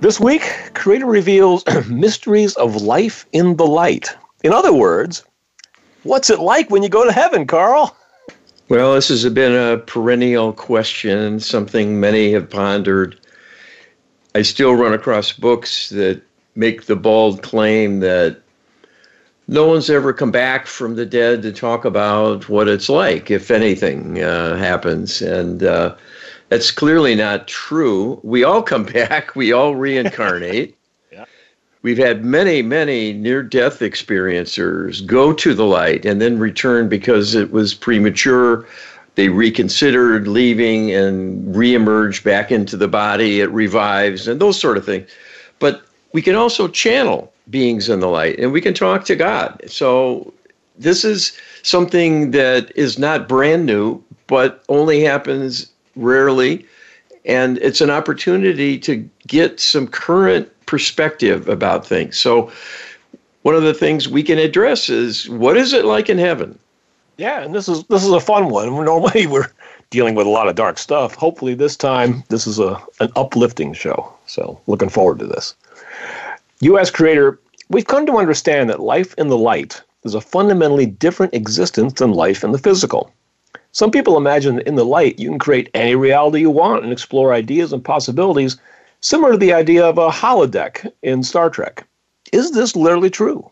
This week, Creator reveals mysteries of life in the light. In other words, what's it like when you go to heaven, Carl? Well, this has been a perennial question, something many have pondered. I still run across books that make the bold claim that no one's ever come back from the dead to talk about what it's like, if anything uh, happens. And uh, that's clearly not true. We all come back, we all reincarnate. yeah. We've had many, many near death experiencers go to the light and then return because it was premature. They reconsidered leaving and reemerge back into the body. It revives and those sort of things. But we can also channel beings in the light and we can talk to God. So this is something that is not brand new, but only happens rarely. And it's an opportunity to get some current perspective about things. So, one of the things we can address is what is it like in heaven? Yeah, and this is this is a fun one. Normally we're dealing with a lot of dark stuff. Hopefully this time this is a an uplifting show. So looking forward to this. US creator, we've come to understand that life in the light is a fundamentally different existence than life in the physical. Some people imagine that in the light you can create any reality you want and explore ideas and possibilities similar to the idea of a holodeck in Star Trek. Is this literally true?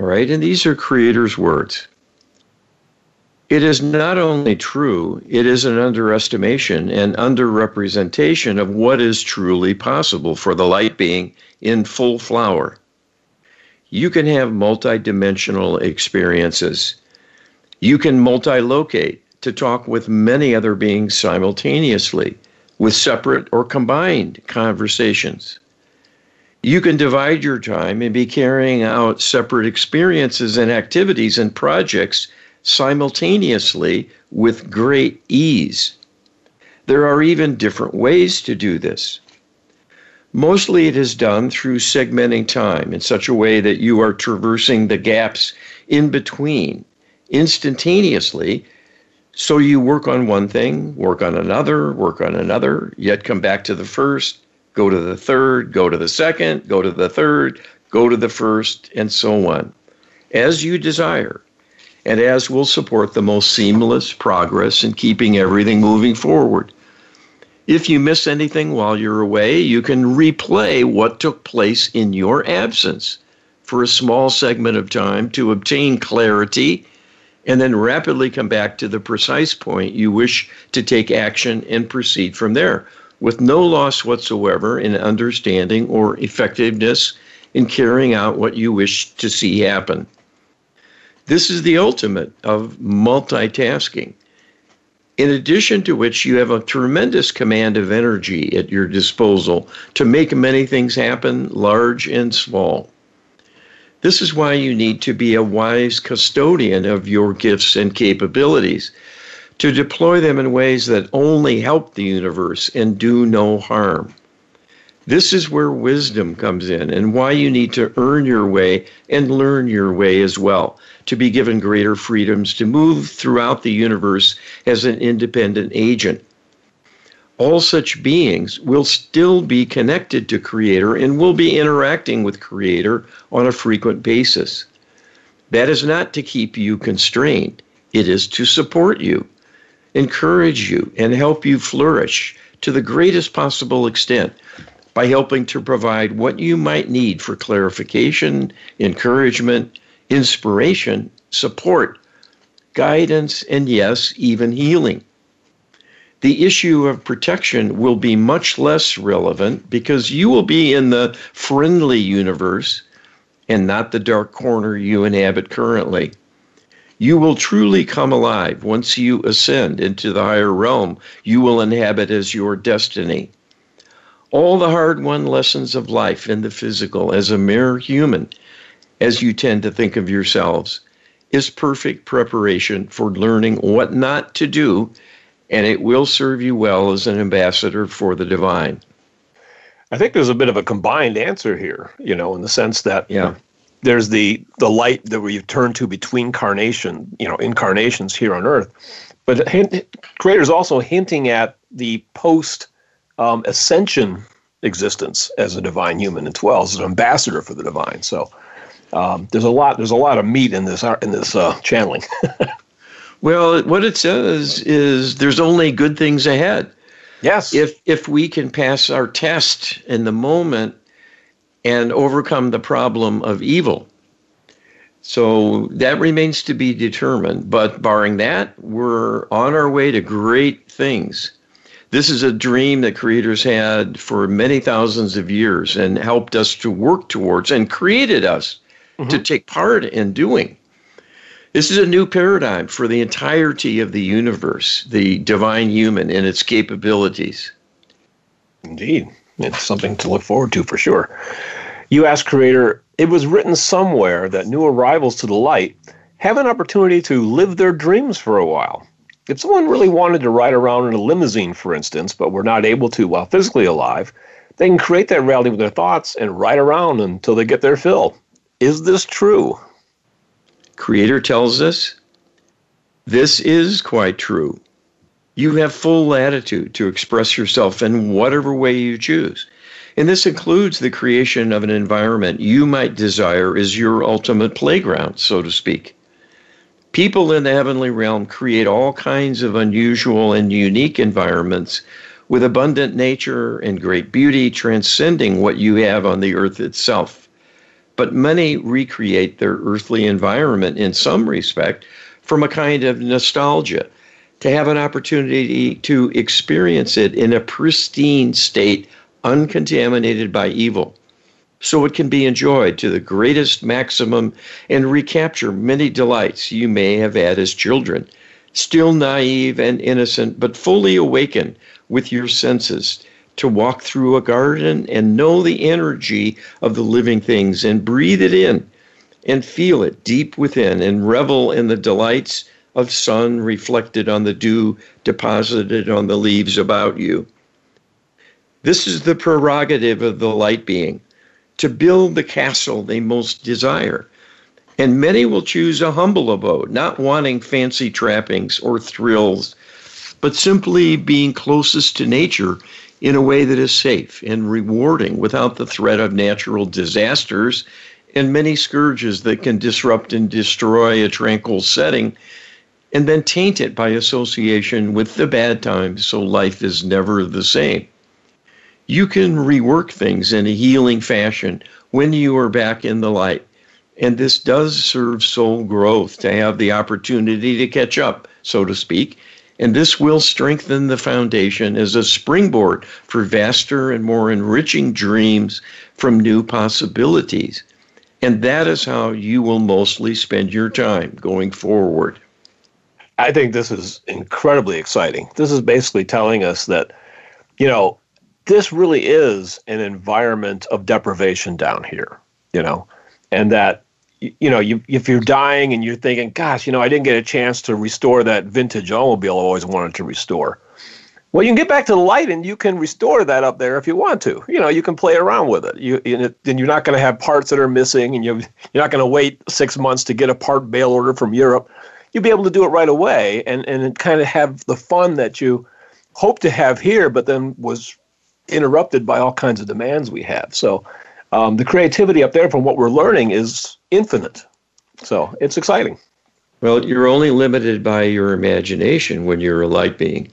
All right, and these are creators' words. It is not only true, it is an underestimation and underrepresentation of what is truly possible for the light being in full flower. You can have multidimensional experiences you can multi-locate to talk with many other beings simultaneously with separate or combined conversations. You can divide your time and be carrying out separate experiences and activities and projects simultaneously with great ease. There are even different ways to do this. Mostly it is done through segmenting time in such a way that you are traversing the gaps in between instantaneously. So you work on one thing, work on another, work on another, yet come back to the first, go to the third, go to the second, go to the third, go to the first, and so on, as you desire, and as will support the most seamless progress in keeping everything moving forward. If you miss anything while you're away, you can replay what took place in your absence for a small segment of time to obtain clarity and then rapidly come back to the precise point you wish to take action and proceed from there with no loss whatsoever in understanding or effectiveness in carrying out what you wish to see happen. This is the ultimate of multitasking. In addition to which, you have a tremendous command of energy at your disposal to make many things happen, large and small. This is why you need to be a wise custodian of your gifts and capabilities, to deploy them in ways that only help the universe and do no harm. This is where wisdom comes in and why you need to earn your way and learn your way as well, to be given greater freedoms to move throughout the universe as an independent agent all such beings will still be connected to Creator and will be interacting with Creator on a frequent basis. That is not to keep you constrained, it is to support you, encourage you, and help you flourish to the greatest possible extent by helping to provide what you might need for clarification, encouragement, inspiration, support, guidance, and yes, even healing the issue of protection will be much less relevant because you will be in the friendly universe and not the dark corner you inhabit currently. You will truly come alive once you ascend into the higher realm you will inhabit as your destiny. all the hard won lessons of life in the physical as a mere human, as you tend to think of yourselves, is perfect preparation for learning what not to do, and it will serve you well as an ambassador for the divine. I think there's a bit of a combined answer here, you know, in the sense that yeah. there's the the light that we've turned to between carnation, you know, incarnations here on Earth, but hint, creator's also hinting at the post um, ascension existence as a divine human as well as an ambassador for the divine. So um, there's a lot there's a lot of meat in this in this uh, channeling. well, what it says is there's only good things ahead. Yes. If if we can pass our test in the moment and overcome the problem of evil. So that remains to be determined. But barring that, we're on our way to great things. This is a dream that creators had for many thousands of years and helped us to work towards and created us mm-hmm. to take part in doing. This is a new paradigm for the entirety of the universe, the divine human and its capabilities. Indeed. It's something to look forward to for sure. You ask Creator, it was written somewhere that new arrivals to the light have an opportunity to live their dreams for a while. If someone really wanted to ride around in a limousine, for instance, but were not able to while physically alive, they can create that reality with their thoughts and ride around until they get their fill. Is this true? Creator tells us this is quite true. You have full latitude to express yourself in whatever way you choose. And this includes the creation of an environment you might desire as your ultimate playground, so to speak. People in the heavenly realm create all kinds of unusual and unique environments with abundant nature and great beauty transcending what you have on the earth itself but many recreate their earthly environment in some respect from a kind of nostalgia. To have an opportunity to experience it in a pristine state uncontaminated by evil so it can be enjoyed to the greatest maximum and recapture many delights you may have had as children still naive and innocent but fully awakened with your senses to walk through a garden and know the energy of the living things and breathe it in and feel it deep within and revel in the delights of sun reflected on the dew deposited on the leaves about you. This is the prerogative of the light being to build the castle they most desire. And many will choose a humble abode, not wanting fancy trappings or thrills, but simply being closest to nature in a way that is safe and rewarding without the threat of natural disasters and many scourges that can disrupt and destroy a tranquil setting and then taint it by association with the bad times so life is never the same. You can rework things in a healing fashion when you are back in the light. And this does serve soul growth to have the opportunity to catch up, so to speak, and this will strengthen the foundation as a springboard for vaster and more enriching dreams from new possibilities. And that is how you will mostly spend your time going forward. I think this is incredibly exciting. This is basically telling us that, you know, this really is an environment of deprivation down here, you know, and that you know, you, if you're dying and you're thinking, gosh, you know, I didn't get a chance to restore that vintage automobile I always wanted to restore. Well, you can get back to the light and you can restore that up there if you want to. You know, you can play around with it. You, then you're not going to have parts that are missing, and you you're not going to wait six months to get a part bail order from Europe. You'll be able to do it right away, and and kind of have the fun that you hope to have here, but then was interrupted by all kinds of demands we have. So um, the creativity up there from what we're learning is infinite. So it's exciting. Well, you're only limited by your imagination when you're a light being.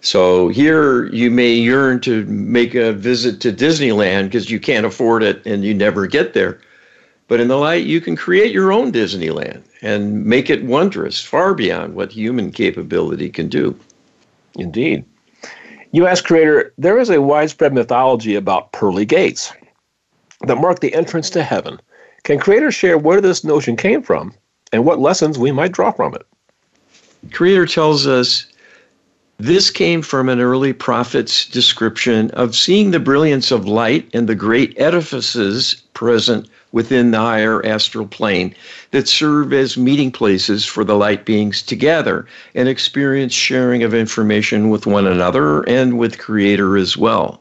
So here you may yearn to make a visit to Disneyland because you can't afford it and you never get there. But in the light, you can create your own Disneyland and make it wondrous, far beyond what human capability can do. Indeed. You ask Creator, there is a widespread mythology about pearly gates that mark the entrance to heaven. Can creators share where this notion came from and what lessons we might draw from it? Creator tells us This came from an early prophet's description of seeing the brilliance of light in the great edifices present within the higher astral plane that serve as meeting places for the light beings together and experience sharing of information with one another and with Creator as well.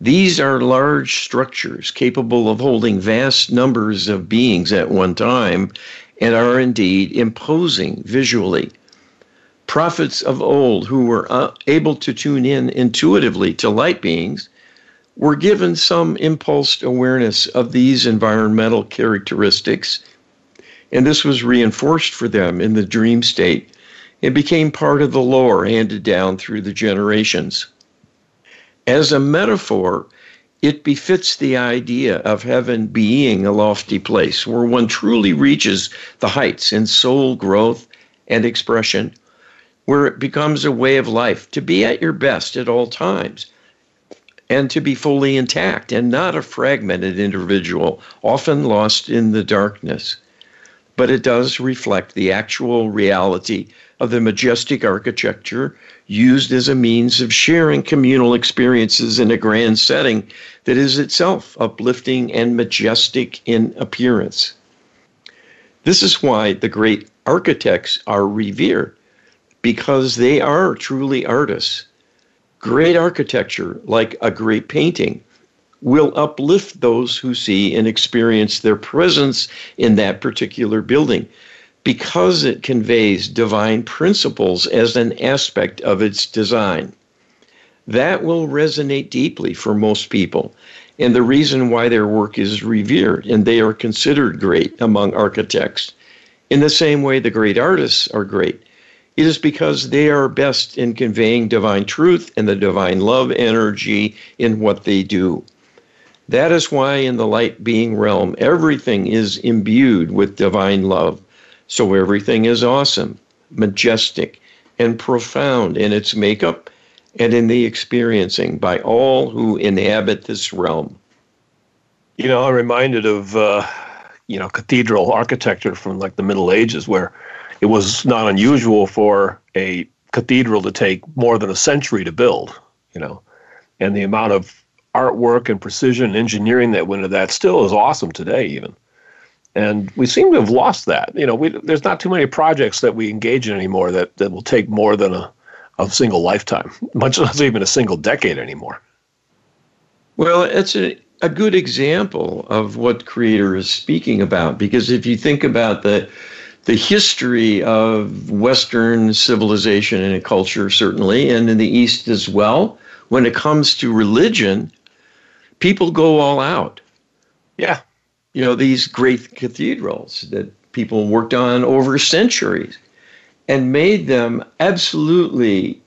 These are large structures capable of holding vast numbers of beings at one time and are indeed imposing visually prophets of old who were uh, able to tune in intuitively to light beings were given some impulsed awareness of these environmental characteristics, and this was reinforced for them in the dream state. and became part of the lore handed down through the generations. As a metaphor, it befits the idea of heaven being a lofty place where one truly reaches the heights in soul growth and expression where it becomes a way of life to be at your best at all times and to be fully intact and not a fragmented individual, often lost in the darkness. But it does reflect the actual reality of the majestic architecture used as a means of sharing communal experiences in a grand setting that is itself uplifting and majestic in appearance. This is why the great architects are revered because they are truly artists. Great architecture, like a great painting, will uplift those who see and experience their presence in that particular building because it conveys divine principles as an aspect of its design. That will resonate deeply for most people, and the reason why their work is revered and they are considered great among architects. In the same way, the great artists are great it is because they are best in conveying divine truth and the divine love energy in what they do. That is why in the light being realm, everything is imbued with divine love. So everything is awesome, majestic, and profound in its makeup and in the experiencing by all who inhabit this realm. You know, I'm reminded of, uh, you know, cathedral architecture from like the Middle Ages where it was not unusual for a cathedral to take more than a century to build, you know, and the amount of artwork and precision engineering that went into that still is awesome today, even. And we seem to have lost that. You know, we, there's not too many projects that we engage in anymore that, that will take more than a, a single lifetime, much less even a single decade anymore. Well, it's a, a good example of what Creator is speaking about because if you think about the the history of Western civilization and culture, certainly, and in the East as well. When it comes to religion, people go all out. Yeah. You know, these great cathedrals that people worked on over centuries and made them absolutely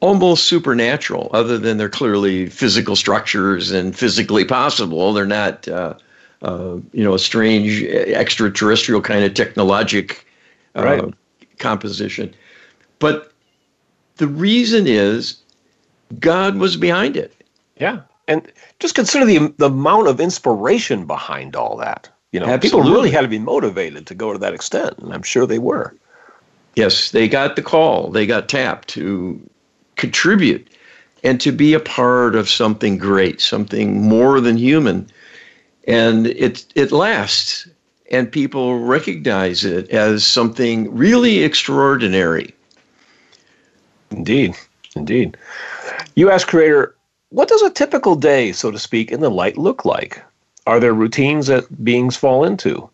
almost supernatural, other than they're clearly physical structures and physically possible. They're not. Uh, uh, you know, a strange extraterrestrial kind of technologic uh, right. composition. But the reason is God was behind it. Yeah. And just consider the, the amount of inspiration behind all that. You know, Absolutely. people really had to be motivated to go to that extent, and I'm sure they were. Yes, they got the call. They got tapped to contribute and to be a part of something great, something more than human and it it lasts and people recognize it as something really extraordinary indeed indeed you ask creator what does a typical day so to speak in the light look like? Are there routines that beings fall into?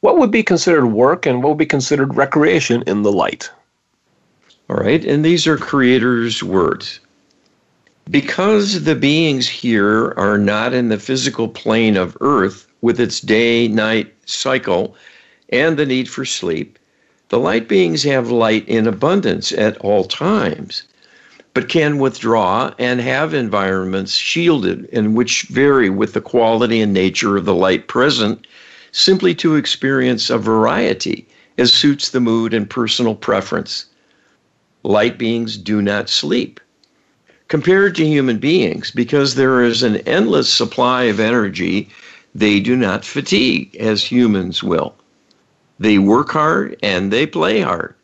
What would be considered work and what would be considered recreation in the light? All right and these are creator's words. Because the beings here are not in the physical plane of Earth with its day night cycle and the need for sleep, the light beings have light in abundance at all times, but can withdraw and have environments shielded and which vary with the quality and nature of the light present, simply to experience a variety as suits the mood and personal preference. Light beings do not sleep compared to human beings because there is an endless supply of energy. They do not fatigue as humans will. They work hard and they play hard.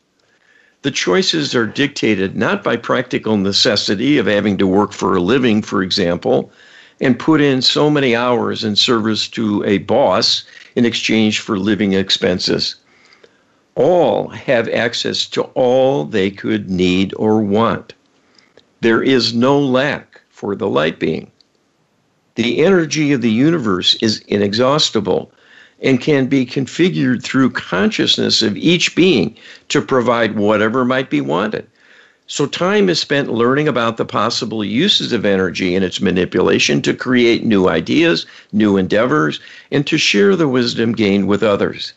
The choices are dictated not by practical necessity of having to work for a living, for example, and put in so many hours in service to a boss in exchange for living expenses. All have access to all they could need or want. There is no lack for the light being. The energy of the universe is inexhaustible and can be configured through consciousness of each being to provide whatever might be wanted. So, time is spent learning about the possible uses of energy and its manipulation to create new ideas, new endeavors, and to share the wisdom gained with others.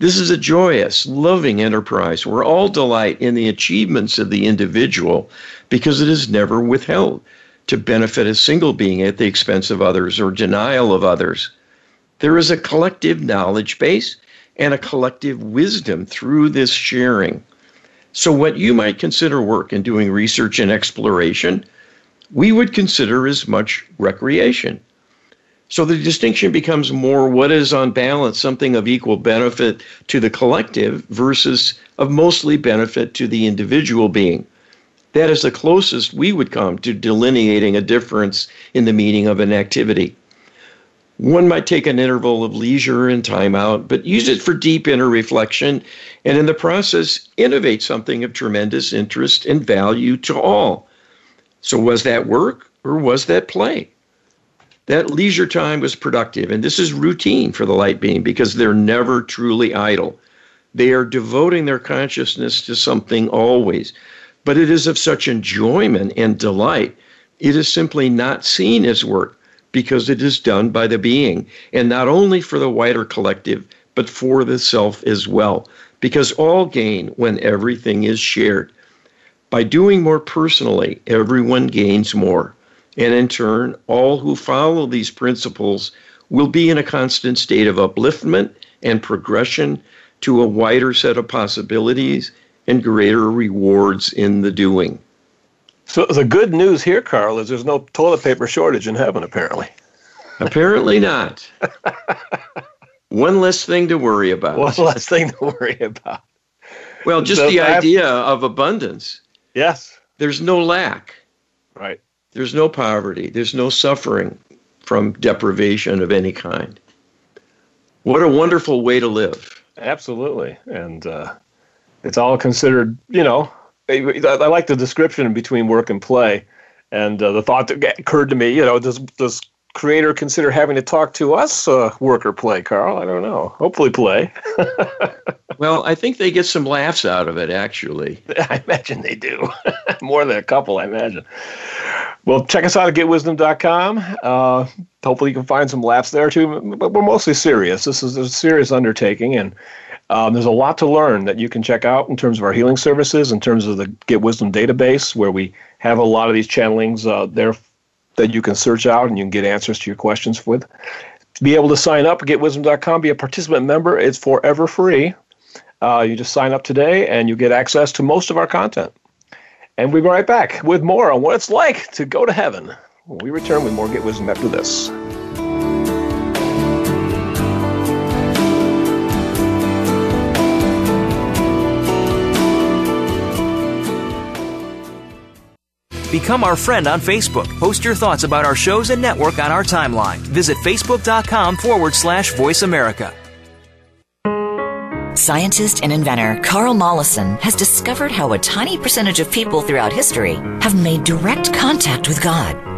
This is a joyous, loving enterprise where all delight in the achievements of the individual because it is never withheld to benefit a single being at the expense of others or denial of others. There is a collective knowledge base and a collective wisdom through this sharing. So, what you might consider work in doing research and exploration, we would consider as much recreation. So, the distinction becomes more what is on balance something of equal benefit to the collective versus of mostly benefit to the individual being. That is the closest we would come to delineating a difference in the meaning of an activity. One might take an interval of leisure and time out, but use it for deep inner reflection and in the process innovate something of tremendous interest and value to all. So, was that work or was that play? That leisure time was productive, and this is routine for the light being because they're never truly idle. They are devoting their consciousness to something always, but it is of such enjoyment and delight, it is simply not seen as work because it is done by the being, and not only for the wider collective, but for the self as well, because all gain when everything is shared. By doing more personally, everyone gains more. And in turn, all who follow these principles will be in a constant state of upliftment and progression to a wider set of possibilities and greater rewards in the doing. So the good news here, Carl, is there's no toilet paper shortage in heaven, apparently. Apparently not. One less thing to worry about. One less thing to worry about. Well, just so the idea of abundance. Yes. There's no lack. Right. There's no poverty. There's no suffering from deprivation of any kind. What a wonderful way to live. Absolutely. And uh, it's all considered, you know, I like the description between work and play, and uh, the thought that occurred to me. You know, does does creator consider having to talk to us uh, work or play, Carl? I don't know. Hopefully, play. well, I think they get some laughs out of it. Actually, I imagine they do. More than a couple, I imagine. Well, check us out at getwisdom.com. Uh, hopefully, you can find some laughs there too. But we're mostly serious. This is a serious undertaking, and um, there's a lot to learn that you can check out in terms of our healing services, in terms of the Get Wisdom database, where we have a lot of these channelings uh, there that you can search out and you can get answers to your questions with. To be able to sign up, getwisdom.com, be a participant member, it's forever free. Uh, you just sign up today and you get access to most of our content. And we'll be right back with more on what it's like to go to heaven. we return with more Get Wisdom after this. Become our friend on Facebook. Post your thoughts about our shows and network on our timeline. Visit facebook.com forward slash VoiceAmerica. Scientist and inventor Carl Mollison has discovered how a tiny percentage of people throughout history have made direct contact with God.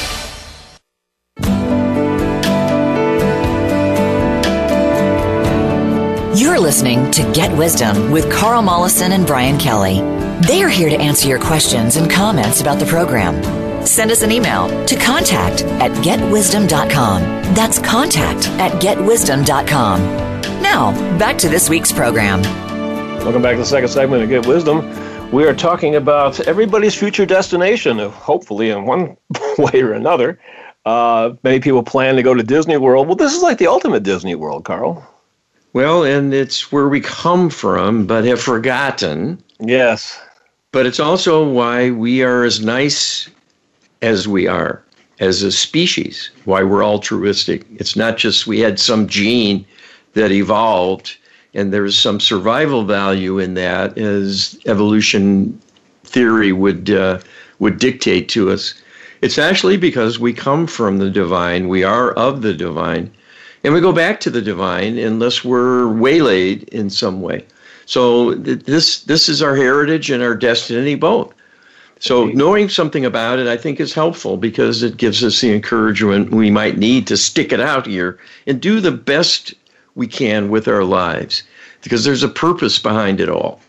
You're listening to Get Wisdom with Carl Mollison and Brian Kelly. They are here to answer your questions and comments about the program. Send us an email to contact at getwisdom.com. That's contact at getwisdom.com. Now, back to this week's program. Welcome back to the second segment of Get Wisdom. We are talking about everybody's future destination, hopefully in one way or another. Uh, many people plan to go to Disney World. Well, this is like the ultimate Disney World, Carl. Well, and it's where we come from, but have forgotten. Yes. But it's also why we are as nice as we are as a species, why we're altruistic. It's not just we had some gene that evolved and there's some survival value in that as evolution theory would uh, would dictate to us. It's actually because we come from the divine, we are of the divine, and we go back to the divine unless we're waylaid in some way. So th- this this is our heritage and our destiny both. So knowing something about it, I think, is helpful because it gives us the encouragement we might need to stick it out here and do the best we can with our lives because there's a purpose behind it all.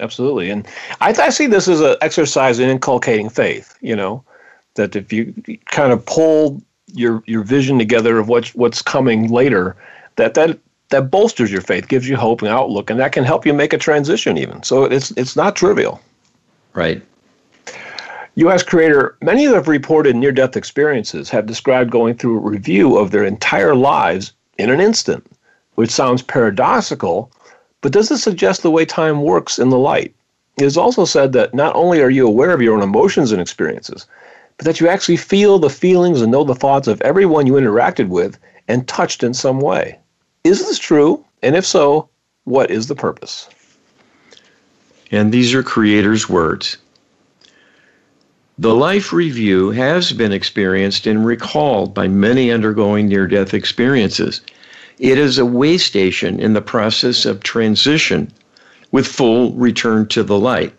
Absolutely. And I, I see this as an exercise in inculcating faith, you know, that if you kind of pull your your vision together of what's what's coming later, that that that bolsters your faith, gives you hope and outlook, and that can help you make a transition even. So it's it's not trivial. Right. U.S. creator, many that have reported near death experiences have described going through a review of their entire lives in an instant, which sounds paradoxical, but does this suggest the way time works in the light? It is also said that not only are you aware of your own emotions and experiences, but that you actually feel the feelings and know the thoughts of everyone you interacted with and touched in some way. Is this true? And if so, what is the purpose? And these are creators' words. The life review has been experienced and recalled by many undergoing near death experiences. It is a way station in the process of transition with full return to the light.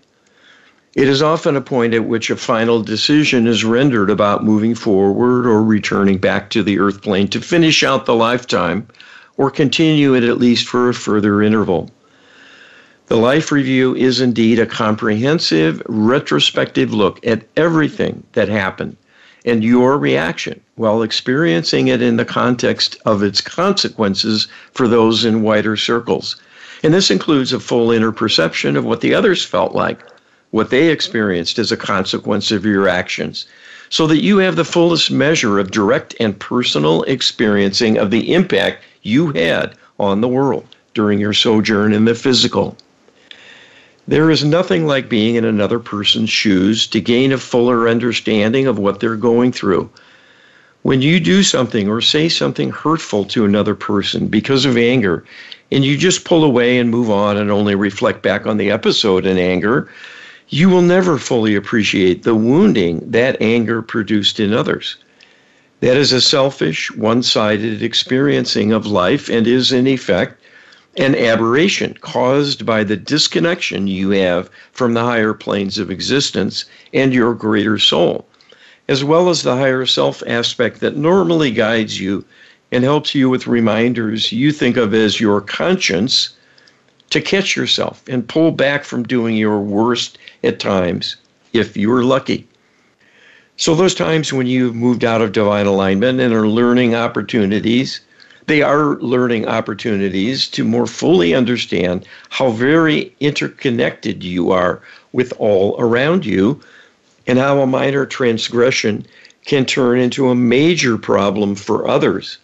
It is often a point at which a final decision is rendered about moving forward or returning back to the earth plane to finish out the lifetime or continue it at least for a further interval. The Life Review is indeed a comprehensive, retrospective look at everything that happened and your reaction while experiencing it in the context of its consequences for those in wider circles. And this includes a full inner perception of what the others felt like, what they experienced as a consequence of your actions, so that you have the fullest measure of direct and personal experiencing of the impact you had on the world during your sojourn in the physical. There is nothing like being in another person's shoes to gain a fuller understanding of what they're going through. When you do something or say something hurtful to another person because of anger, and you just pull away and move on and only reflect back on the episode in anger, you will never fully appreciate the wounding that anger produced in others. That is a selfish, one sided experiencing of life and is, in effect, an aberration caused by the disconnection you have from the higher planes of existence and your greater soul, as well as the higher self aspect that normally guides you and helps you with reminders you think of as your conscience to catch yourself and pull back from doing your worst at times if you're lucky. So, those times when you've moved out of divine alignment and are learning opportunities they are learning opportunities to more fully understand how very interconnected you are with all around you and how a minor transgression can turn into a major problem for others.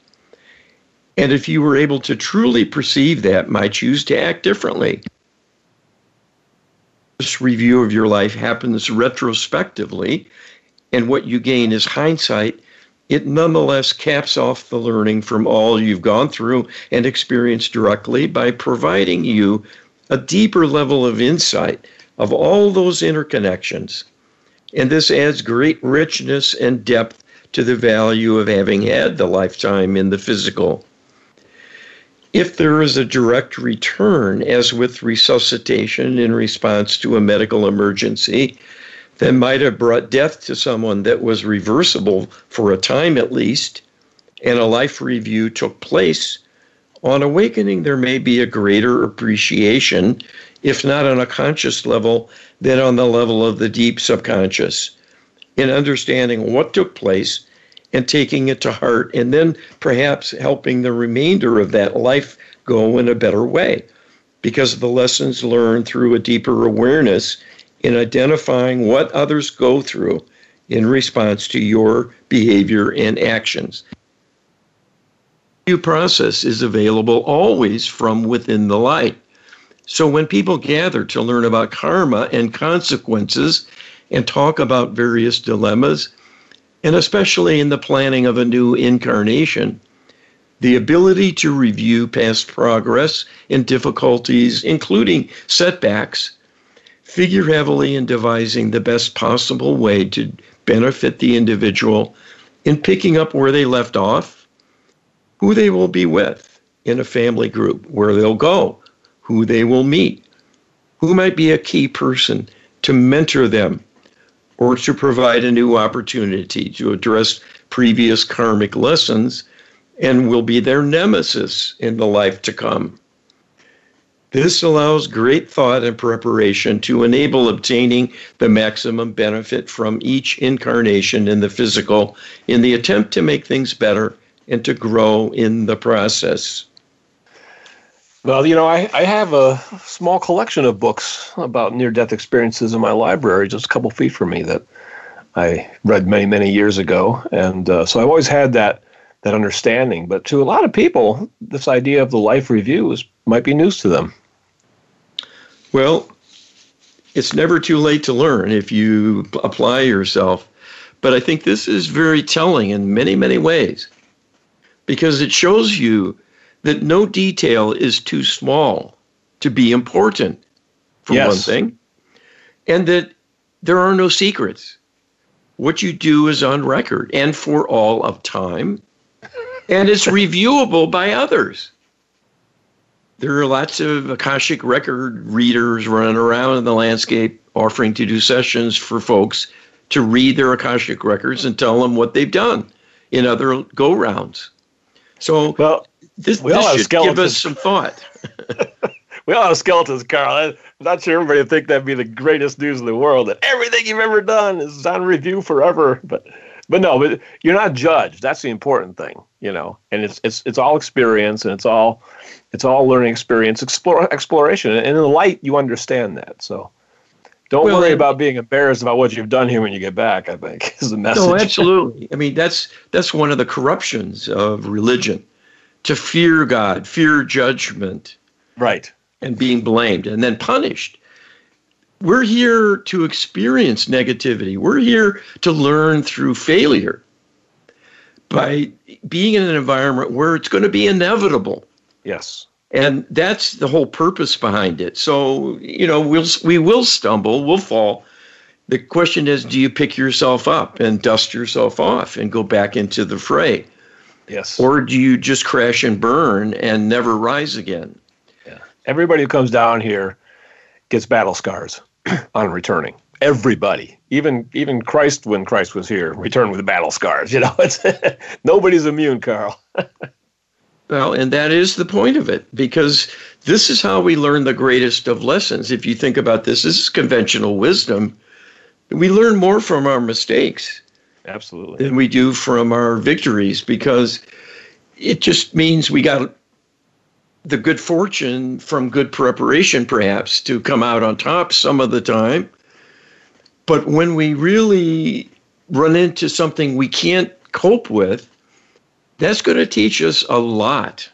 And if you were able to truly perceive that, might choose to act differently. This review of your life happens retrospectively, and what you gain is hindsight it nonetheless caps off the learning from all you've gone through and experienced directly by providing you a deeper level of insight of all those interconnections. And this adds great richness and depth to the value of having had the lifetime in the physical. If there is a direct return, as with resuscitation in response to a medical emergency, that might have brought death to someone that was reversible for a time at least, and a life review took place, on awakening there may be a greater appreciation, if not on a conscious level, than on the level of the deep subconscious, in understanding what took place and taking it to heart, and then perhaps helping the remainder of that life go in a better way because of the lessons learned through a deeper awareness in identifying what others go through in response to your behavior and actions. The process is available always from within the light. So when people gather to learn about karma and consequences and talk about various dilemmas, and especially in the planning of a new incarnation, the ability to review past progress and difficulties, including setbacks, figure heavily in devising the best possible way to benefit the individual in picking up where they left off, who they will be with in a family group, where they'll go, who they will meet, who might be a key person to mentor them or to provide a new opportunity to address previous karmic lessons and will be their nemesis in the life to come. This allows great thought and preparation to enable obtaining the maximum benefit from each incarnation in the physical in the attempt to make things better and to grow in the process. Well, you know, I, I have a small collection of books about near death experiences in my library, just a couple feet from me, that I read many, many years ago. And uh, so I've always had that, that understanding. But to a lot of people, this idea of the life review is, might be news to them. Well, it's never too late to learn if you apply yourself. But I think this is very telling in many, many ways because it shows you that no detail is too small to be important, for yes. one thing, and that there are no secrets. What you do is on record and for all of time, and it's reviewable by others. There are lots of Akashic record readers running around in the landscape offering to do sessions for folks to read their Akashic records and tell them what they've done in other go rounds. So, well, this, we this should give us some thought. we all have skeletons, Carl. I'm not sure everybody would think that'd be the greatest news in the world. That everything you've ever done is on review forever. But, but no, but you're not judged. That's the important thing, you know. And it's it's it's all experience, and it's all it's all learning experience, explore, exploration. And in the light, you understand that. So. Don't well, worry about being embarrassed about what you've done here when you get back. I think is the message. No, absolutely. I mean, that's that's one of the corruptions of religion to fear God, fear judgment. Right. And being blamed and then punished. We're here to experience negativity. We're here to learn through failure by being in an environment where it's going to be inevitable. Yes. And that's the whole purpose behind it. So, you know, we'll we will stumble, we'll fall. The question is, do you pick yourself up and dust yourself off and go back into the fray? Yes. Or do you just crash and burn and never rise again? Yeah. Everybody who comes down here gets battle scars on returning. Everybody, even even Christ, when Christ was here, returned with battle scars. You know, it's nobody's immune, Carl. well, and that is the point of it, because this is how we learn the greatest of lessons. If you think about this, this is conventional wisdom. We learn more from our mistakes Absolutely. Than we do from our victories because it just means we got the good fortune from good preparation, perhaps, to come out on top some of the time. But when we really run into something we can't cope with, that's going to teach us a lot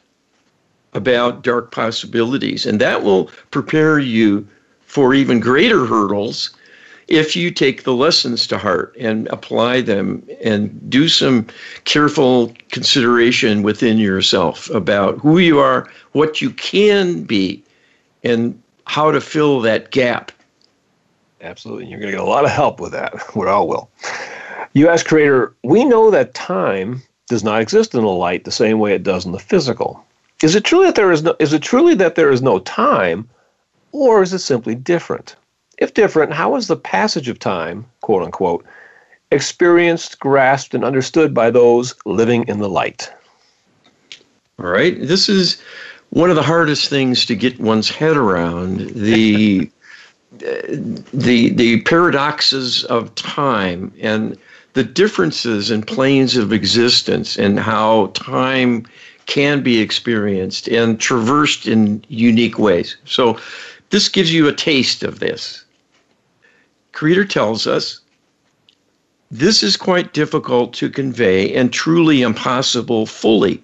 about dark possibilities. And that will prepare you for even greater hurdles if you take the lessons to heart and apply them and do some careful consideration within yourself about who you are, what you can be, and how to fill that gap. Absolutely. You're going to get a lot of help with that. We all will. You ask Creator, we know that time does not exist in the light the same way it does in the physical. Is it truly that there is no is it truly that there is no time, or is it simply different? If different, how is the passage of time, quote unquote, experienced, grasped, and understood by those living in the light? All right. This is one of the hardest things to get one's head around. The the the paradoxes of time and the differences in planes of existence and how time can be experienced and traversed in unique ways. So, this gives you a taste of this. Creator tells us this is quite difficult to convey and truly impossible fully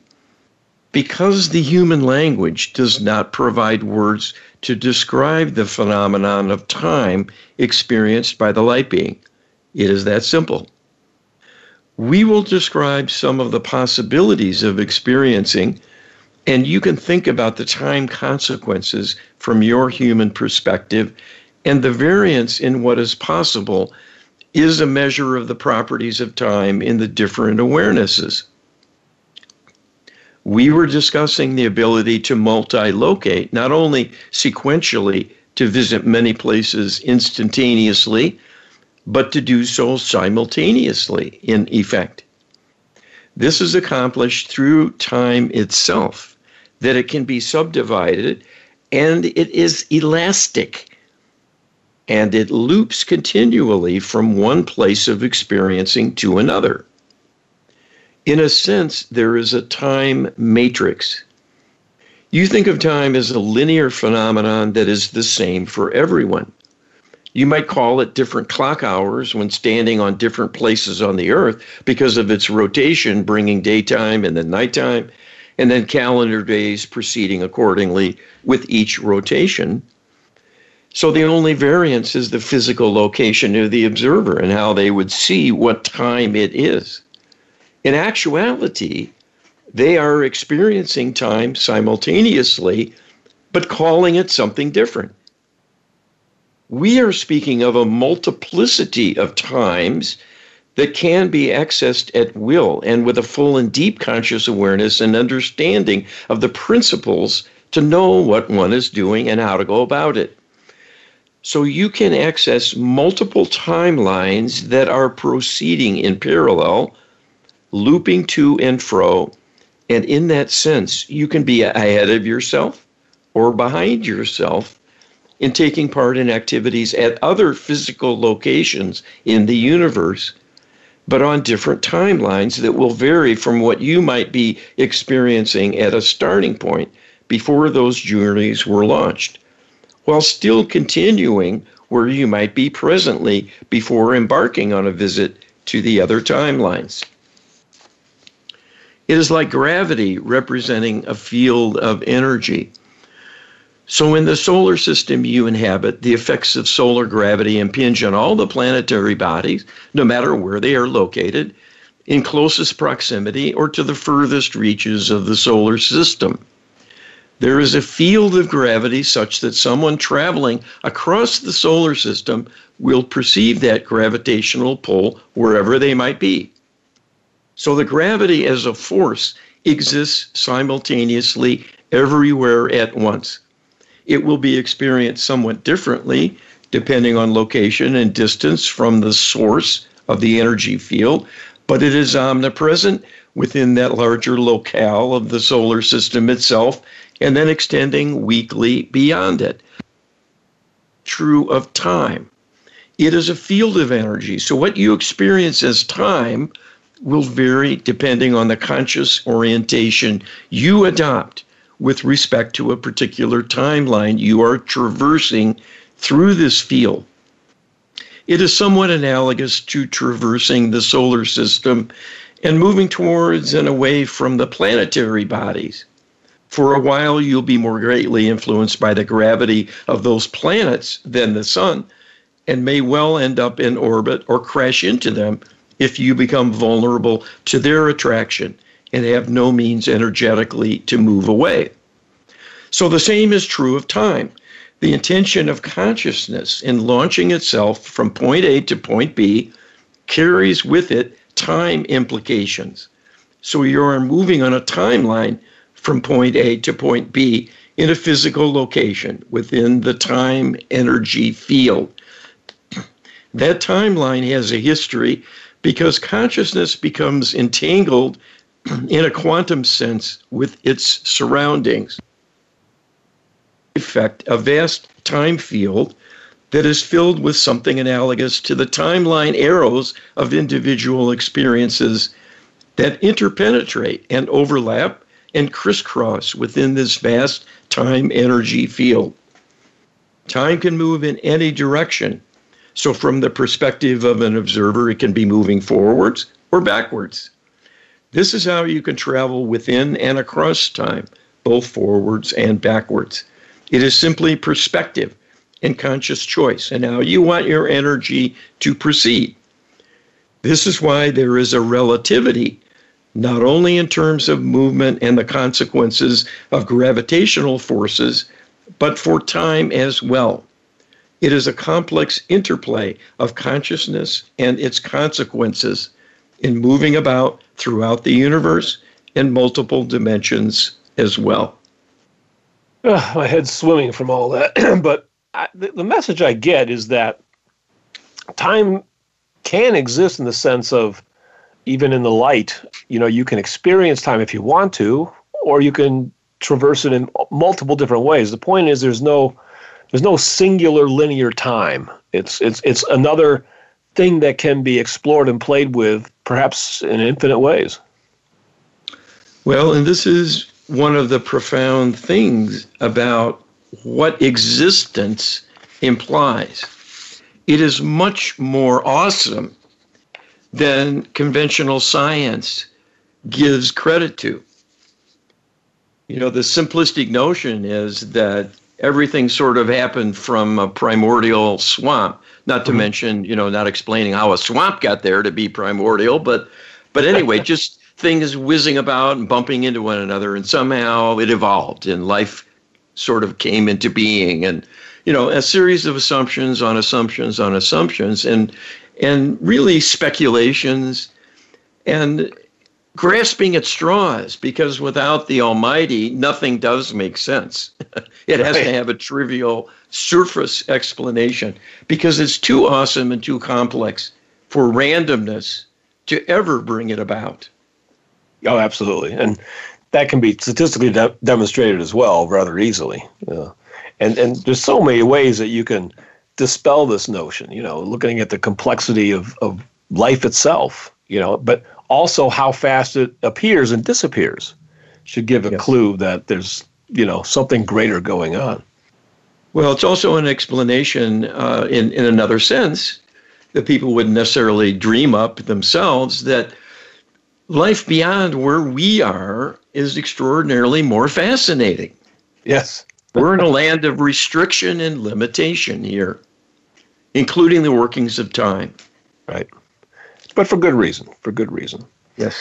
because the human language does not provide words to describe the phenomenon of time experienced by the light being. It is that simple. We will describe some of the possibilities of experiencing, and you can think about the time consequences from your human perspective, and the variance in what is possible is a measure of the properties of time in the different awarenesses we were discussing the ability to multi locate, not only sequentially to visit many places instantaneously, but to do so simultaneously in effect. This is accomplished through time itself, that it can be subdivided and it is elastic and it loops continually from one place of experiencing to another in a sense, there is a time matrix. You think of time as a linear phenomenon that is the same for everyone. You might call it different clock hours when standing on different places on the earth because of its rotation, bringing daytime and then nighttime, and then calendar days proceeding accordingly with each rotation. So the only variance is the physical location of the observer and how they would see what time it is. In actuality, they are experiencing time simultaneously, but calling it something different. We are speaking of a multiplicity of times that can be accessed at will and with a full and deep conscious awareness and understanding of the principles to know what one is doing and how to go about it. So you can access multiple timelines that are proceeding in parallel looping to and fro. And in that sense, you can be ahead of yourself or behind yourself in taking part in activities at other physical locations in the universe, but on different timelines that will vary from what you might be experiencing at a starting point before those journeys were launched, while still continuing where you might be presently before embarking on a visit to the other timelines. It is like gravity representing a field of energy. So, in the solar system you inhabit, the effects of solar gravity impinge on all the planetary bodies, no matter where they are located, in closest proximity or to the furthest reaches of the solar system. There is a field of gravity such that someone traveling across the solar system will perceive that gravitational pull wherever they might be. So the gravity as a force exists simultaneously everywhere at once. It will be experienced somewhat differently depending on location and distance from the source of the energy field, but it is omnipresent within that larger locale of the solar system itself and then extending weakly beyond it. True of time. It is a field of energy. So, what you experience as time will vary depending on the conscious orientation you adopt with respect to a particular timeline you are traversing through this field. It is somewhat analogous to traversing the solar system and moving towards and away from the planetary bodies. For a while, you'll be more greatly influenced by the gravity of those planets than the sun, and may well end up in orbit or crash into them if you become vulnerable to their attraction and have no means energetically to move away. So the same is true of time. The intention of consciousness in launching itself from point A to point B carries with it time implications. So you are moving on a timeline from point A to point B in a physical location within the time energy field. That timeline has a history because consciousness becomes entangled in a quantum sense with its surroundings. Effect a vast time field that is filled with something analogous to the timeline arrows of individual experiences that interpenetrate and overlap and crisscross within this vast time energy field. Time can move in any direction. So, from the perspective of an observer, it can be moving forwards or backwards. This is how you can travel within and across time, both forwards and backwards. It is simply perspective and conscious choice and how you want your energy to proceed. This is why there is a relativity, not only in terms of movement and the consequences of gravitational forces, but for time as well. It is a complex interplay of consciousness and its consequences in moving about throughout the universe in multiple dimensions as well. My head's swimming from all that. but I, the, the message I get is that time can exist in the sense of even in the light, you know, you can experience time if you want to, or you can traverse it in multiple different ways. The point is there's no there's no singular linear time. It's it's it's another thing that can be explored and played with perhaps in infinite ways. Well, and this is one of the profound things about what existence implies. It is much more awesome than conventional science gives credit to. You know, the simplistic notion is that everything sort of happened from a primordial swamp. Not to mm-hmm. mention, you know, not explaining how a swamp got there to be primordial, but but anyway, just things whizzing about and bumping into one another, and somehow it evolved and life sort of came into being, and you know, a series of assumptions on assumptions on assumptions, and and really speculations, and grasping at straws because without the Almighty, nothing does make sense. it has right. to have a trivial surface explanation because it's too awesome and too complex for randomness to ever bring it about. Oh, absolutely. And that can be statistically de- demonstrated as well rather easily. Uh, and, and there's so many ways that you can dispel this notion, you know, looking at the complexity of, of life itself, you know, but also how fast it appears and disappears should give a yes. clue that there's, you know, something greater going on. Well, it's also an explanation uh, in, in another sense that people wouldn't necessarily dream up themselves that life beyond where we are is extraordinarily more fascinating. Yes. We're in a land of restriction and limitation here, including the workings of time. Right. But for good reason. For good reason. Yes.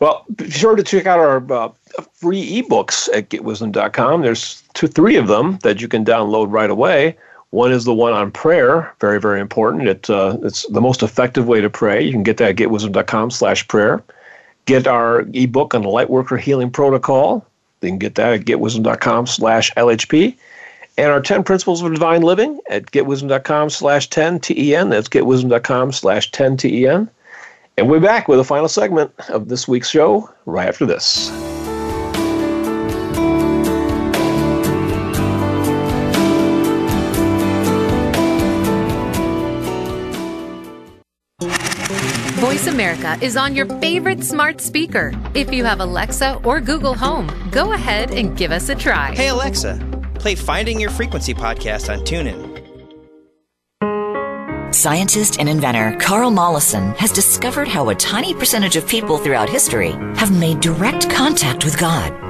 Well, be sure to check out our uh, free ebooks at getwisdom.com. There's two, three of them that you can download right away. One is the one on prayer, very, very important. It, uh, it's the most effective way to pray. You can get that at getwisdom.com slash prayer. Get our ebook on the Lightworker Healing Protocol. You can get that at getwisdom.com slash LHP. And our 10 Principles of Divine Living at getwisdom.com slash 10 TEN. That's getwisdom.com slash 10 TEN. And we're back with a final segment of this week's show right after this. America is on your favorite smart speaker. If you have Alexa or Google Home, go ahead and give us a try. Hey, Alexa, play Finding Your Frequency podcast on TuneIn. Scientist and inventor Carl Mollison has discovered how a tiny percentage of people throughout history have made direct contact with God.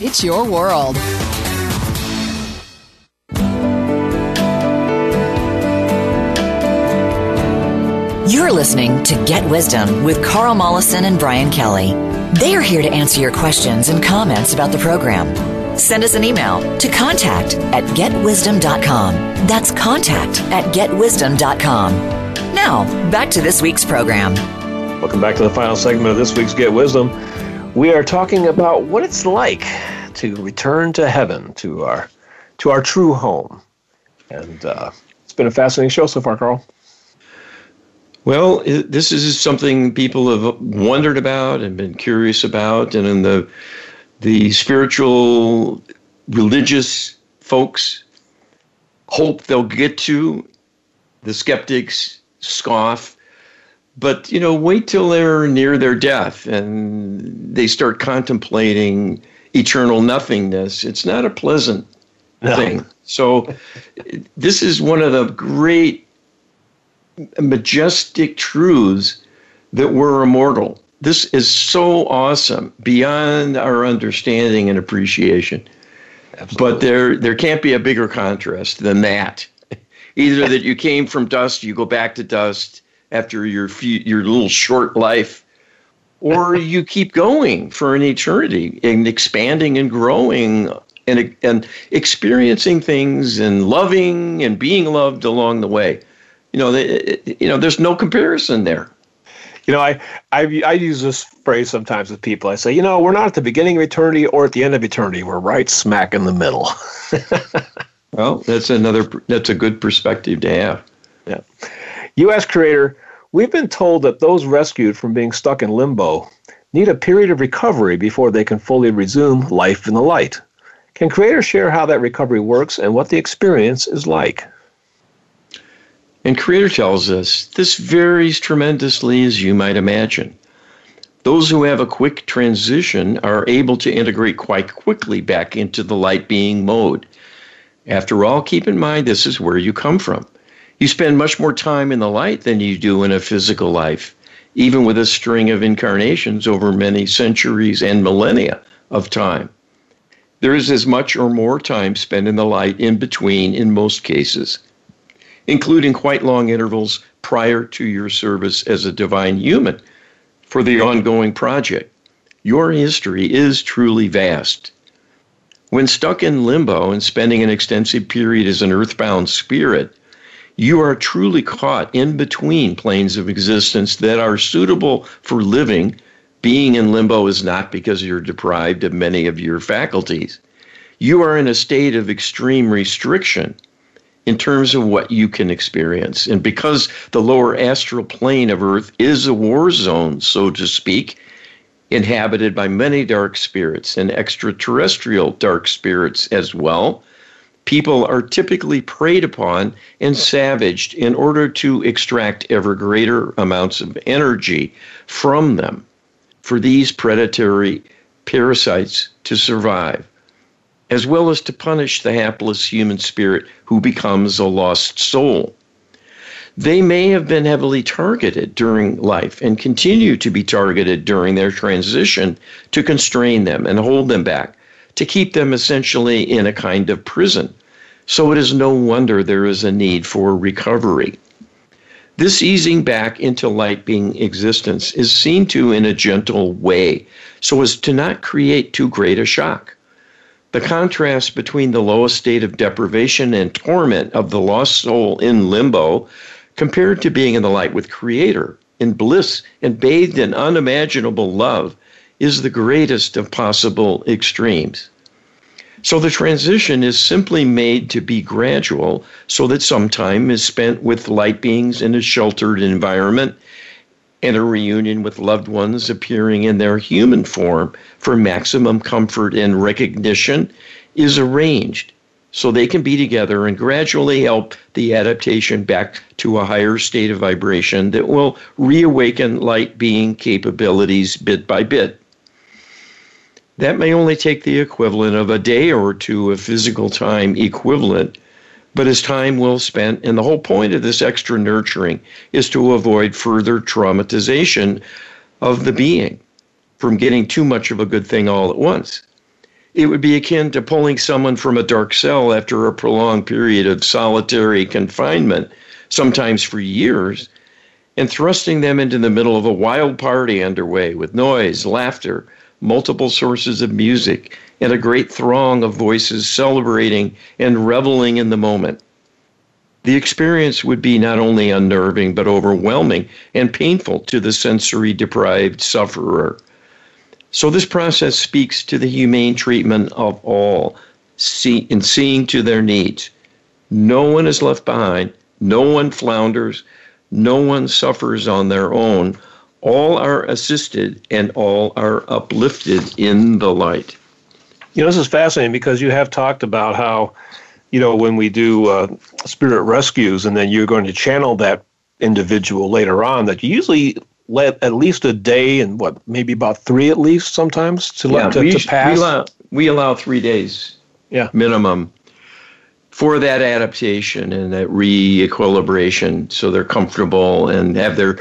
It's your world. You're listening to Get Wisdom with Carl Mollison and Brian Kelly. They are here to answer your questions and comments about the program. Send us an email to contact at getwisdom.com. That's contact at getwisdom.com. Now, back to this week's program. Welcome back to the final segment of this week's Get Wisdom. We are talking about what it's like to return to heaven, to our to our true home. And uh, it's been a fascinating show so far, Carl. Well, this is something people have wondered about and been curious about, and in the the spiritual, religious folks hope they'll get to. The skeptics scoff, but you know, wait till they're near their death and they start contemplating eternal nothingness. It's not a pleasant no. thing. So, this is one of the great majestic truths that we're immortal. This is so awesome, beyond our understanding and appreciation. Absolutely. But there, there can't be a bigger contrast than that. Either that you came from dust, you go back to dust after your few, your little short life, or you keep going for an eternity and expanding and growing and and experiencing things and loving and being loved along the way you know, they, you know, there's no comparison there. You know, I, I I use this phrase sometimes with people. I say, you know, we're not at the beginning of eternity or at the end of eternity. We're right smack in the middle. well, that's another. That's a good perspective to have. Yeah. U.S. creator, we've been told that those rescued from being stuck in limbo need a period of recovery before they can fully resume life in the light. Can Creator share how that recovery works and what the experience is like? And Creator tells us this varies tremendously as you might imagine. Those who have a quick transition are able to integrate quite quickly back into the light being mode. After all, keep in mind this is where you come from. You spend much more time in the light than you do in a physical life, even with a string of incarnations over many centuries and millennia of time. There is as much or more time spent in the light in between in most cases including quite long intervals prior to your service as a divine human for the ongoing project. Your history is truly vast. When stuck in limbo and spending an extensive period as an earthbound spirit, you are truly caught in between planes of existence that are suitable for living. Being in limbo is not because you're deprived of many of your faculties. You are in a state of extreme restriction in terms of what you can experience. And because the lower astral plane of Earth is a war zone, so to speak, inhabited by many dark spirits and extraterrestrial dark spirits as well, people are typically preyed upon and savaged in order to extract ever greater amounts of energy from them for these predatory parasites to survive as well as to punish the hapless human spirit who becomes a lost soul. They may have been heavily targeted during life and continue to be targeted during their transition to constrain them and hold them back, to keep them essentially in a kind of prison. So it is no wonder there is a need for recovery. This easing back into light being existence is seen to in a gentle way so as to not create too great a shock. The contrast between the lowest state of deprivation and torment of the lost soul in limbo compared to being in the light with Creator, in bliss and bathed in unimaginable love, is the greatest of possible extremes. So the transition is simply made to be gradual so that some time is spent with light beings in a sheltered environment and a reunion with loved ones appearing in their human form for maximum comfort and recognition is arranged so they can be together and gradually help the adaptation back to a higher state of vibration that will reawaken light being capabilities bit by bit. That may only take the equivalent of a day or two of physical time equivalent, but is time well spent. And the whole point of this extra nurturing is to avoid further traumatization of the being from getting too much of a good thing all at once. It would be akin to pulling someone from a dark cell after a prolonged period of solitary confinement, sometimes for years, and thrusting them into the middle of a wild party underway with noise, laughter, multiple sources of music, and a great throng of voices celebrating and reveling in the moment. The experience would be not only unnerving, but overwhelming and painful to the sensory deprived sufferer. So, this process speaks to the humane treatment of all see, in seeing to their needs. No one is left behind, no one flounders, no one suffers on their own all are assisted and all are uplifted in the light. You know, this is fascinating because you have talked about how, you know, when we do uh, spirit rescues and then you're going to channel that individual later on, that you usually let at least a day and what, maybe about three at least sometimes to yeah, let to, we, to pass. We allow, we allow three days yeah. minimum for that adaptation and that re-equilibration so they're comfortable and have their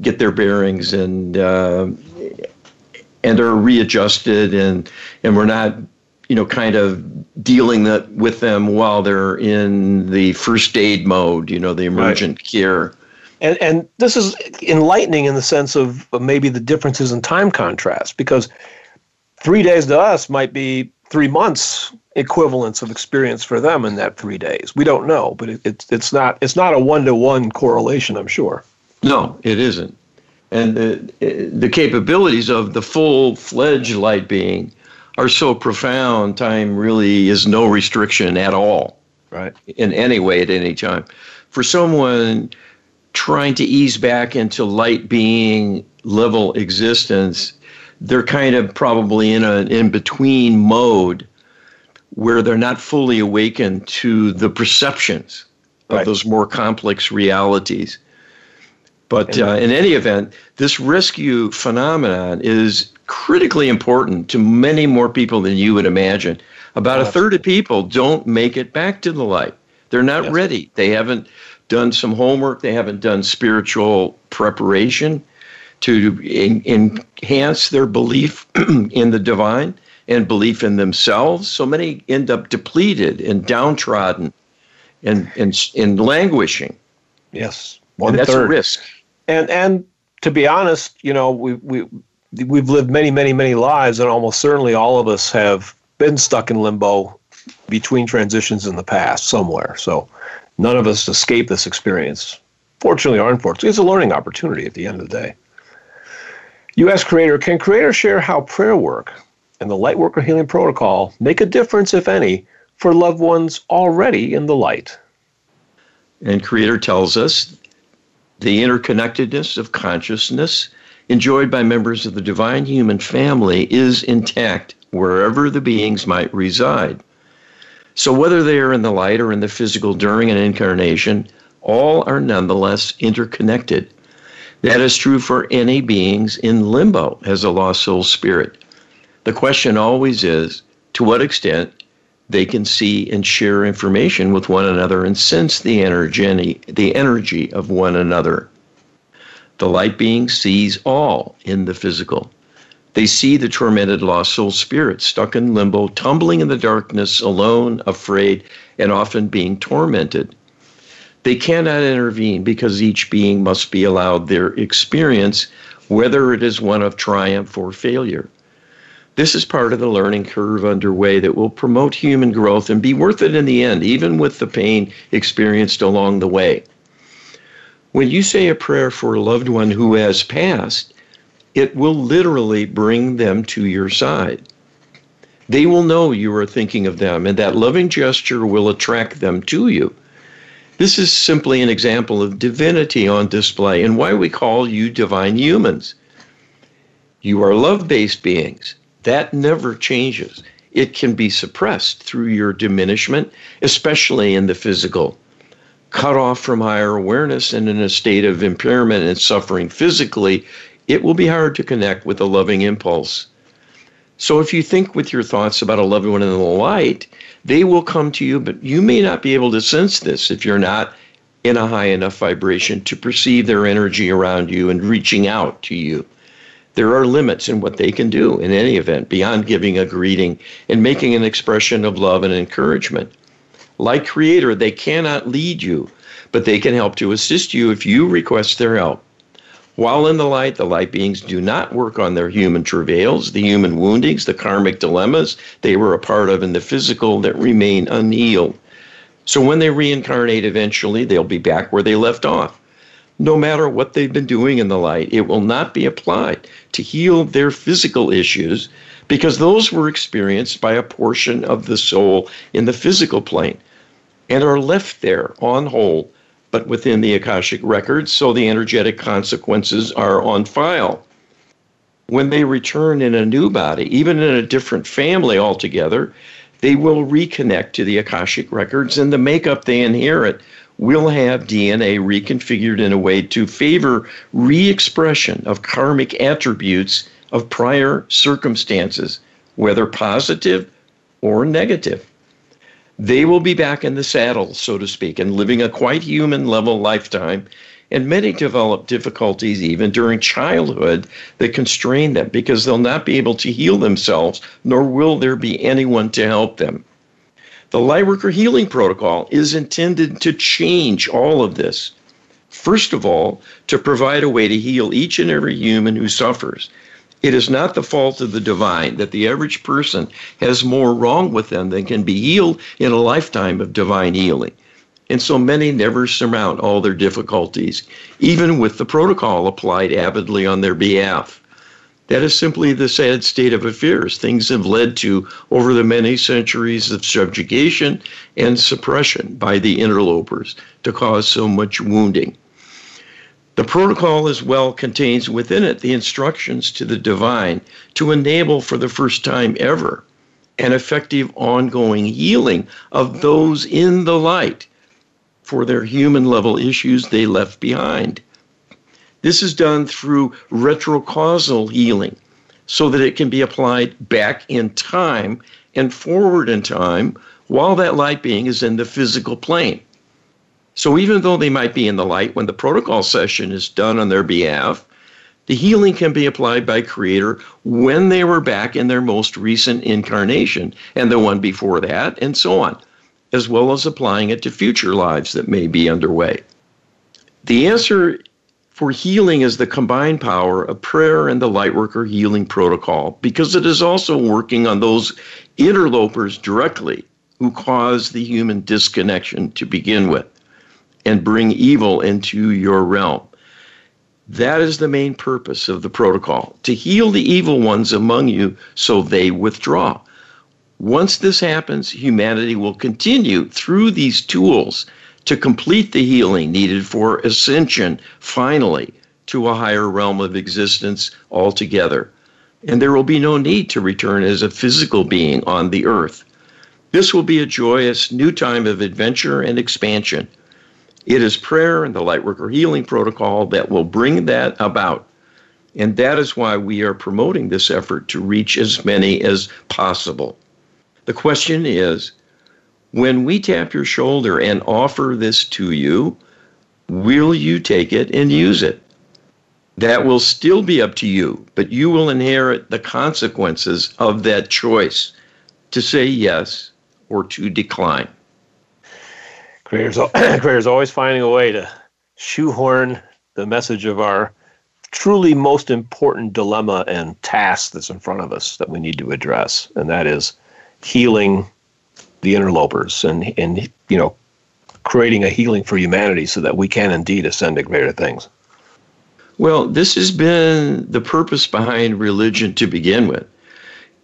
get their bearings and uh, and are readjusted and and we're not you know kind of dealing that with them while they're in the first aid mode you know the emergent right. care. And and this is enlightening in the sense of maybe the differences in time contrast because three days to us might be three months equivalents of experience for them in that three days. We don't know but it, it's it's not it's not a one-to-one correlation i'm sure no, it isn't. And the, the capabilities of the full fledged light being are so profound, time really is no restriction at all. Right. In any way at any time. For someone trying to ease back into light being level existence, they're kind of probably in an in between mode where they're not fully awakened to the perceptions of right. those more complex realities. But uh, in any event, this rescue phenomenon is critically important to many more people than you would imagine. About a third of people don't make it back to the light. They're not yes. ready. They haven't done some homework, they haven't done spiritual preparation to in, enhance their belief in the divine and belief in themselves. So many end up depleted and downtrodden and, and, and languishing. Yes. One and that's third. a risk and and to be honest, you know, we we we've lived many, many, many lives, and almost certainly all of us have been stuck in limbo between transitions in the past somewhere. So none of us escape this experience. Fortunately or unfortunately, it's a learning opportunity at the end of the day. You ask Creator, can Creator share how prayer work and the Lightworker Healing Protocol make a difference, if any, for loved ones already in the light? And Creator tells us the interconnectedness of consciousness enjoyed by members of the divine human family is intact wherever the beings might reside. So, whether they are in the light or in the physical during an incarnation, all are nonetheless interconnected. That is true for any beings in limbo as a lost soul spirit. The question always is to what extent they can see and share information with one another and sense the energy, the energy of one another. The light being sees all in the physical. They see the tormented lost soul spirit stuck in limbo, tumbling in the darkness, alone, afraid, and often being tormented. They cannot intervene because each being must be allowed their experience, whether it is one of triumph or failure. This is part of the learning curve underway that will promote human growth and be worth it in the end, even with the pain experienced along the way. When you say a prayer for a loved one who has passed, it will literally bring them to your side. They will know you are thinking of them, and that loving gesture will attract them to you. This is simply an example of divinity on display and why we call you divine humans. You are love based beings. That never changes. it can be suppressed through your diminishment, especially in the physical. Cut off from higher awareness and in a state of impairment and suffering physically, it will be hard to connect with a loving impulse. So if you think with your thoughts about a loved one in the light, they will come to you, but you may not be able to sense this if you're not in a high enough vibration to perceive their energy around you and reaching out to you. There are limits in what they can do in any event beyond giving a greeting and making an expression of love and encouragement. Like Creator, they cannot lead you, but they can help to assist you if you request their help. While in the light, the light beings do not work on their human travails, the human woundings, the karmic dilemmas they were a part of in the physical that remain unhealed. So when they reincarnate eventually, they'll be back where they left off. No matter what they've been doing in the light, it will not be applied to heal their physical issues because those were experienced by a portion of the soul in the physical plane and are left there on hold but within the Akashic records, so the energetic consequences are on file. When they return in a new body, even in a different family altogether, they will reconnect to the Akashic records, and the makeup they inherit will have DNA reconfigured in a way to favor re expression of karmic attributes of prior circumstances, whether positive or negative they will be back in the saddle, so to speak, and living a quite human level lifetime. And many develop difficulties even during childhood that constrain them because they'll not be able to heal themselves, nor will there be anyone to help them. The Lightworker Healing Protocol is intended to change all of this. First of all, to provide a way to heal each and every human who suffers it is not the fault of the divine that the average person has more wrong with them than can be healed in a lifetime of divine healing. And so many never surmount all their difficulties, even with the protocol applied avidly on their behalf. That is simply the sad state of affairs things have led to over the many centuries of subjugation and suppression by the interlopers to cause so much wounding. The protocol as well contains within it the instructions to the divine to enable for the first time ever an effective ongoing healing of those in the light for their human level issues they left behind. This is done through retrocausal healing so that it can be applied back in time and forward in time while that light being is in the physical plane. So even though they might be in the light when the protocol session is done on their behalf, the healing can be applied by Creator when they were back in their most recent incarnation and the one before that, and so on, as well as applying it to future lives that may be underway. The answer for healing is the combined power of prayer and the Lightworker Healing Protocol because it is also working on those interlopers directly who cause the human disconnection to begin with and bring evil into your realm. That is the main purpose of the protocol to heal the evil ones among you so they withdraw. Once this happens, humanity will continue through these tools to complete the healing needed for ascension, finally, to a higher realm of existence altogether. And there will be no need to return as a physical being on the earth. This will be a joyous new time of adventure and expansion. It is prayer and the Lightworker Healing Protocol that will bring that about. And that is why we are promoting this effort to reach as many as possible. The question is when we tap your shoulder and offer this to you, will you take it and use it? That will still be up to you, but you will inherit the consequences of that choice to say yes or to decline. Creator's, creator's always finding a way to shoehorn the message of our truly most important dilemma and task that's in front of us that we need to address, and that is healing the interlopers and and you know creating a healing for humanity so that we can indeed ascend to greater things. Well, this has been the purpose behind religion to begin with,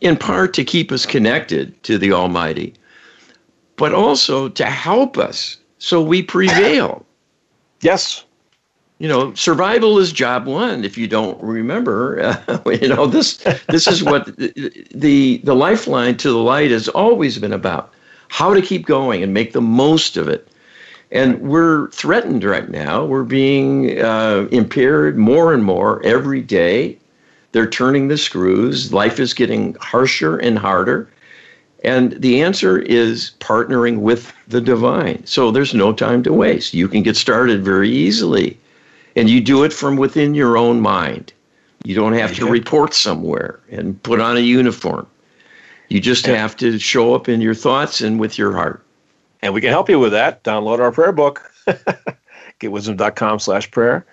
in part to keep us connected to the Almighty but also to help us so we prevail. Yes. you know, survival is job one. If you don't remember, uh, you know this this is what the, the the lifeline to the light has always been about: how to keep going and make the most of it. And we're threatened right now. We're being uh, impaired more and more every day. They're turning the screws. Life is getting harsher and harder. And the answer is partnering with the divine. So there's no time to waste. You can get started very easily. And you do it from within your own mind. You don't have to report somewhere and put on a uniform. You just have to show up in your thoughts and with your heart. And we can help you with that. Download our prayer book, getwisdom.com slash prayer.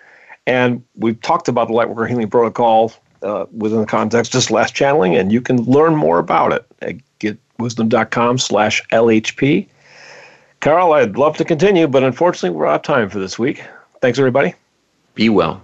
And we've talked about the Lightworker Healing Protocol uh, within the context just last channeling, and you can learn more about it at getwisdom.com slash LHP. Carl, I'd love to continue, but unfortunately, we're out of time for this week. Thanks, everybody. Be well.